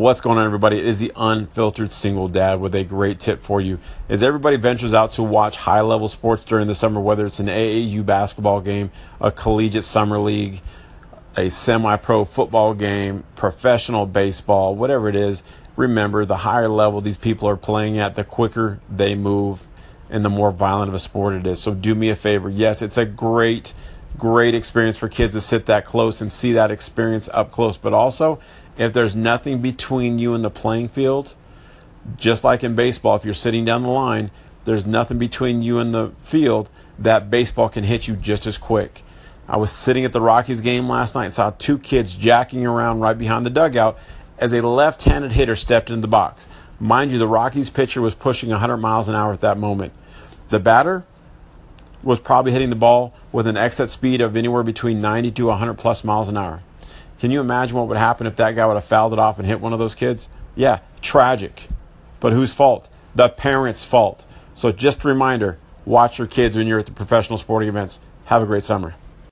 What's going on, everybody? It is the unfiltered single dad with a great tip for you. As everybody ventures out to watch high level sports during the summer, whether it's an AAU basketball game, a collegiate summer league, a semi pro football game, professional baseball, whatever it is, remember the higher level these people are playing at, the quicker they move and the more violent of a sport it is. So do me a favor. Yes, it's a great, great experience for kids to sit that close and see that experience up close. But also, if there's nothing between you and the playing field, just like in baseball, if you're sitting down the line, there's nothing between you and the field, that baseball can hit you just as quick. I was sitting at the Rockies game last night and saw two kids jacking around right behind the dugout as a left handed hitter stepped into the box. Mind you, the Rockies pitcher was pushing 100 miles an hour at that moment. The batter was probably hitting the ball with an exit speed of anywhere between 90 to 100 plus miles an hour. Can you imagine what would happen if that guy would have fouled it off and hit one of those kids? Yeah, tragic. But whose fault? The parents' fault. So just a reminder watch your kids when you're at the professional sporting events. Have a great summer.